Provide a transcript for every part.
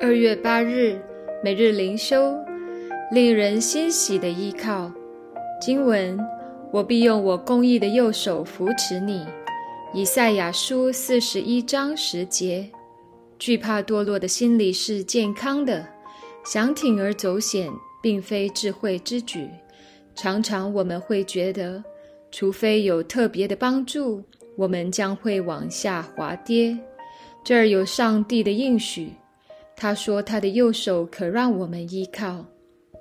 二月八日，每日灵修，令人欣喜的依靠。经文：我必用我公义的右手扶持你。以赛亚书四十一章十节。惧怕堕落的心理是健康的，想铤而走险并非智慧之举。常常我们会觉得，除非有特别的帮助，我们将会往下滑跌。这儿有上帝的应许。他说：“他的右手可让我们依靠。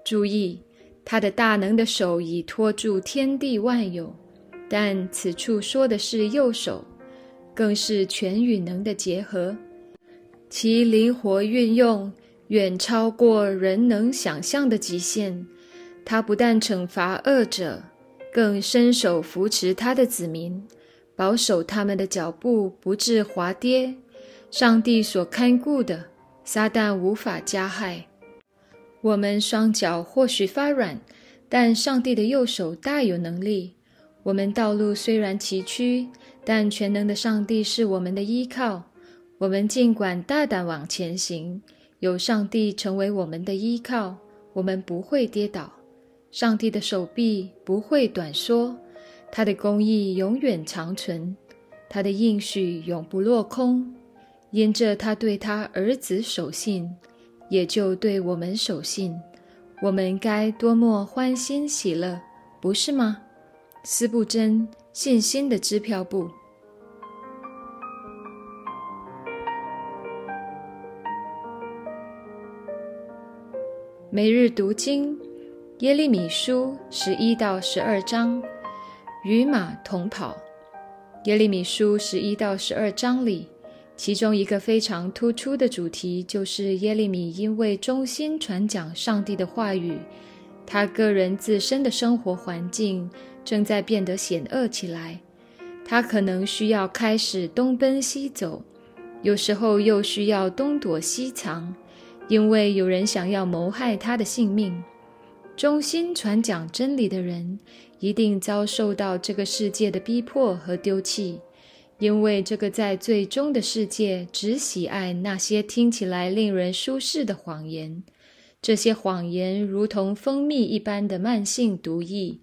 注意，他的大能的手已托住天地万有。但此处说的是右手，更是全与能的结合，其灵活运用远超过人能想象的极限。他不但惩罚恶者，更伸手扶持他的子民，保守他们的脚步不致滑跌。上帝所看顾的。”撒旦无法加害我们，双脚或许发软，但上帝的右手大有能力。我们道路虽然崎岖，但全能的上帝是我们的依靠。我们尽管大胆往前行，有上帝成为我们的依靠，我们不会跌倒。上帝的手臂不会短缩，他的公义永远长存，他的应许永不落空。因着他对他儿子守信，也就对我们守信，我们该多么欢欣喜乐，不是吗？斯布真信心的支票簿。每日读经，耶利米书十一到十二章，与马同跑。耶利米书十一到十二章里。其中一个非常突出的主题，就是耶利米因为忠心传讲上帝的话语，他个人自身的生活环境正在变得险恶起来。他可能需要开始东奔西走，有时候又需要东躲西藏，因为有人想要谋害他的性命。忠心传讲真理的人，一定遭受到这个世界的逼迫和丢弃。因为这个在最终的世界只喜爱那些听起来令人舒适的谎言，这些谎言如同蜂蜜一般的慢性毒液，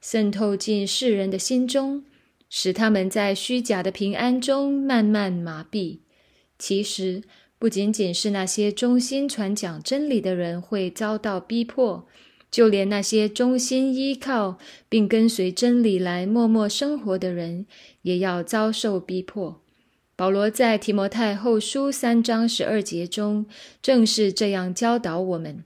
渗透进世人的心中，使他们在虚假的平安中慢慢麻痹。其实，不仅仅是那些忠心传讲真理的人会遭到逼迫。就连那些忠心依靠并跟随真理来默默生活的人，也要遭受逼迫。保罗在提摩太后书三章十二节中，正是这样教导我们：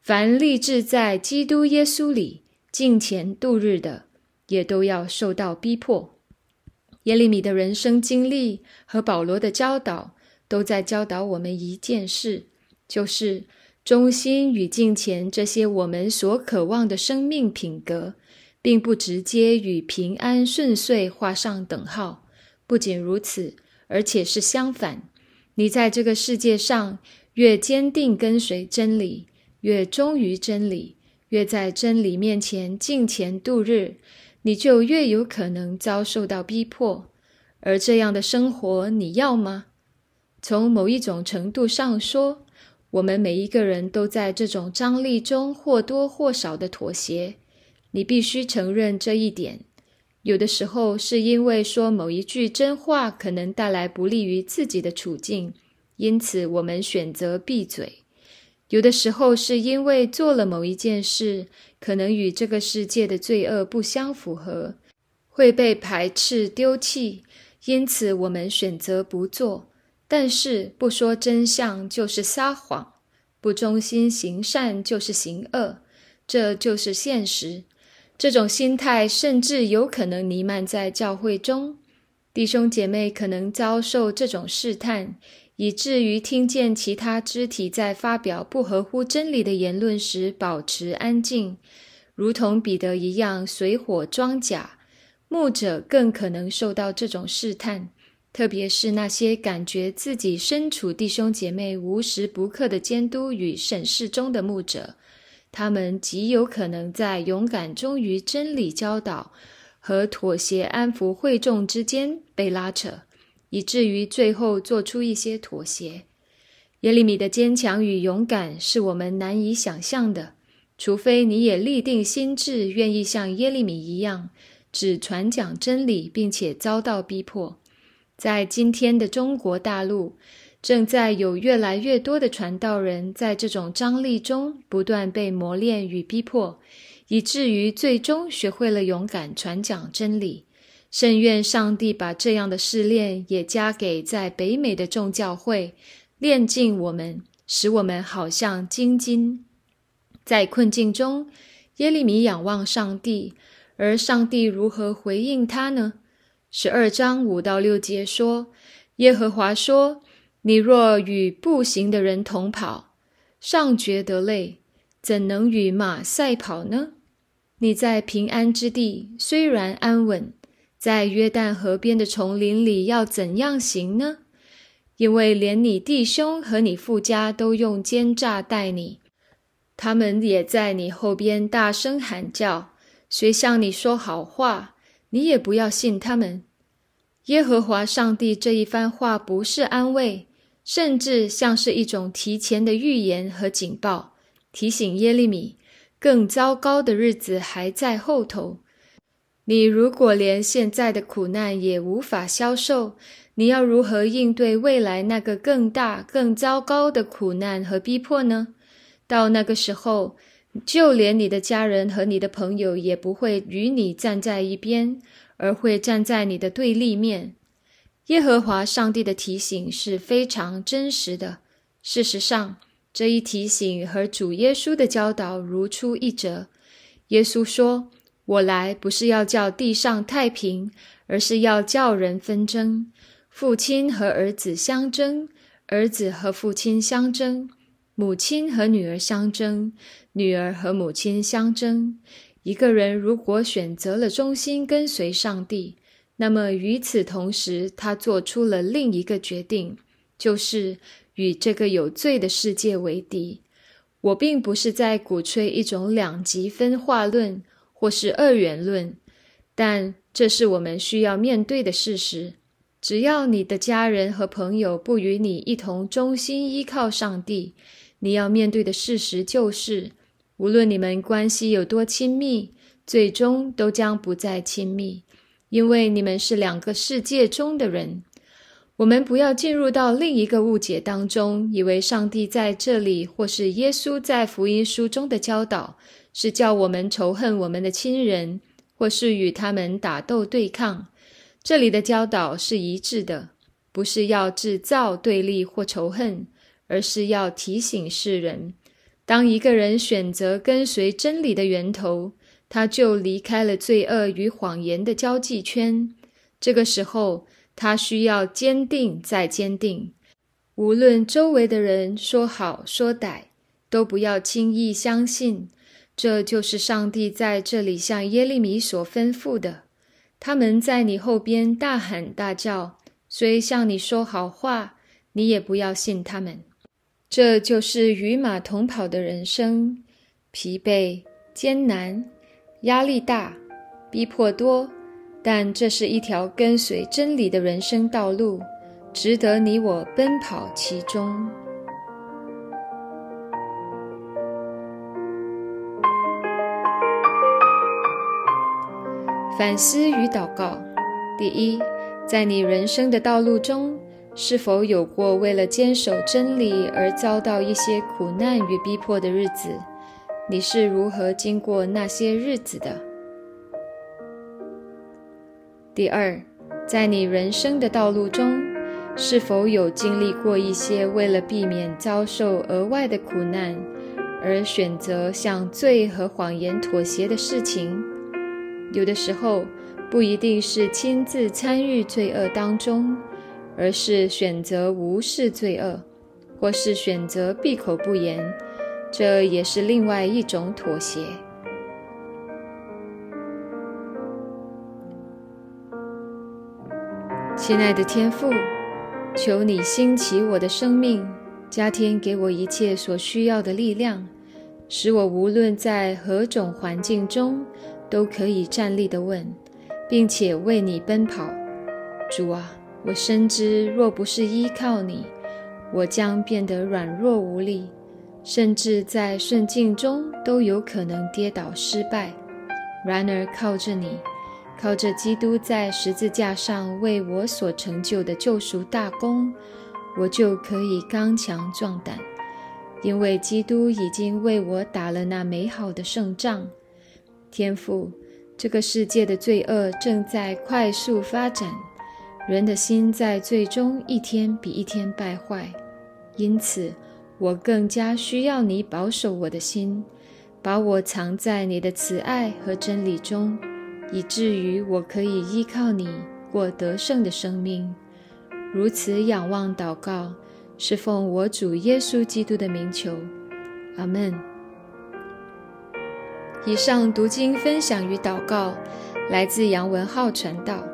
凡立志在基督耶稣里敬虔度日的，也都要受到逼迫。耶利米的人生经历和保罗的教导，都在教导我们一件事，就是。忠心与敬虔这些我们所渴望的生命品格，并不直接与平安顺遂画上等号。不仅如此，而且是相反。你在这个世界上越坚定跟随真理，越忠于真理，越在真理面前敬虔度日，你就越有可能遭受到逼迫。而这样的生活，你要吗？从某一种程度上说。我们每一个人都在这种张力中或多或少的妥协，你必须承认这一点。有的时候是因为说某一句真话可能带来不利于自己的处境，因此我们选择闭嘴；有的时候是因为做了某一件事可能与这个世界的罪恶不相符合，会被排斥丢弃，因此我们选择不做。但是不说真相就是撒谎，不忠心行善就是行恶，这就是现实。这种心态甚至有可能弥漫在教会中，弟兄姐妹可能遭受这种试探，以至于听见其他肢体在发表不合乎真理的言论时保持安静，如同彼得一样水火装甲。牧者更可能受到这种试探。特别是那些感觉自己身处弟兄姐妹无时不刻的监督与审视中的牧者，他们极有可能在勇敢忠于真理教导和妥协安抚会众之间被拉扯，以至于最后做出一些妥协。耶利米的坚强与勇敢是我们难以想象的，除非你也立定心志，愿意像耶利米一样，只传讲真理，并且遭到逼迫。在今天的中国大陆，正在有越来越多的传道人在这种张力中不断被磨练与逼迫，以至于最终学会了勇敢传讲真理。甚愿上帝把这样的试炼也加给在北美的众教会。炼尽我们，使我们好像金金。在困境中，耶利米仰望上帝，而上帝如何回应他呢？十二章五到六节说：“耶和华说，你若与步行的人同跑，尚觉得累，怎能与马赛跑呢？你在平安之地虽然安稳，在约旦河边的丛林里要怎样行呢？”因为连你弟兄和你父家都用奸诈待你，他们也在你后边大声喊叫，谁向你说好话，你也不要信他们。耶和华上帝这一番话不是安慰，甚至像是一种提前的预言和警报，提醒耶利米，更糟糕的日子还在后头。你如果连现在的苦难也无法消受，你要如何应对未来那个更大、更糟糕的苦难和逼迫呢？到那个时候，就连你的家人和你的朋友也不会与你站在一边，而会站在你的对立面。耶和华上帝的提醒是非常真实的。事实上，这一提醒和主耶稣的教导如出一辙。耶稣说：“我来不是要叫地上太平，而是要叫人纷争。”父亲和儿子相争，儿子和父亲相争，母亲和女儿相争，女儿和母亲相争。一个人如果选择了忠心跟随上帝，那么与此同时，他做出了另一个决定，就是与这个有罪的世界为敌。我并不是在鼓吹一种两极分化论或是二元论，但这是我们需要面对的事实。只要你的家人和朋友不与你一同忠心依靠上帝，你要面对的事实就是，无论你们关系有多亲密，最终都将不再亲密，因为你们是两个世界中的人。我们不要进入到另一个误解当中，以为上帝在这里或是耶稣在福音书中的教导是叫我们仇恨我们的亲人，或是与他们打斗对抗。这里的教导是一致的，不是要制造对立或仇恨，而是要提醒世人：当一个人选择跟随真理的源头，他就离开了罪恶与谎言的交际圈。这个时候，他需要坚定再坚定，无论周围的人说好说歹，都不要轻易相信。这就是上帝在这里向耶利米所吩咐的。他们在你后边大喊大叫，虽向你说好话，你也不要信他们。这就是与马同跑的人生，疲惫、艰难、压力大、逼迫多，但这是一条跟随真理的人生道路，值得你我奔跑其中。反思与祷告：第一，在你人生的道路中，是否有过为了坚守真理而遭到一些苦难与逼迫的日子？你是如何经过那些日子的？第二，在你人生的道路中，是否有经历过一些为了避免遭受额外的苦难而选择向罪和谎言妥协的事情？有的时候不一定是亲自参与罪恶当中，而是选择无视罪恶，或是选择闭口不言，这也是另外一种妥协。亲爱的天父，求你兴起我的生命，加添给我一切所需要的力量，使我无论在何种环境中。都可以站立的问，并且为你奔跑，主啊，我深知若不是依靠你，我将变得软弱无力，甚至在顺境中都有可能跌倒失败。然而，靠着你，靠着基督在十字架上为我所成就的救赎大功，我就可以刚强壮胆，因为基督已经为我打了那美好的胜仗。天父，这个世界的罪恶正在快速发展。人的心在最终一天比一天败坏，因此我更加需要你保守我的心，把我藏在你的慈爱和真理中，以至于我可以依靠你过得胜的生命。如此仰望祷告，是奉我主耶稣基督的名求，阿门。以上读经分享与祷告来自杨文浩传道。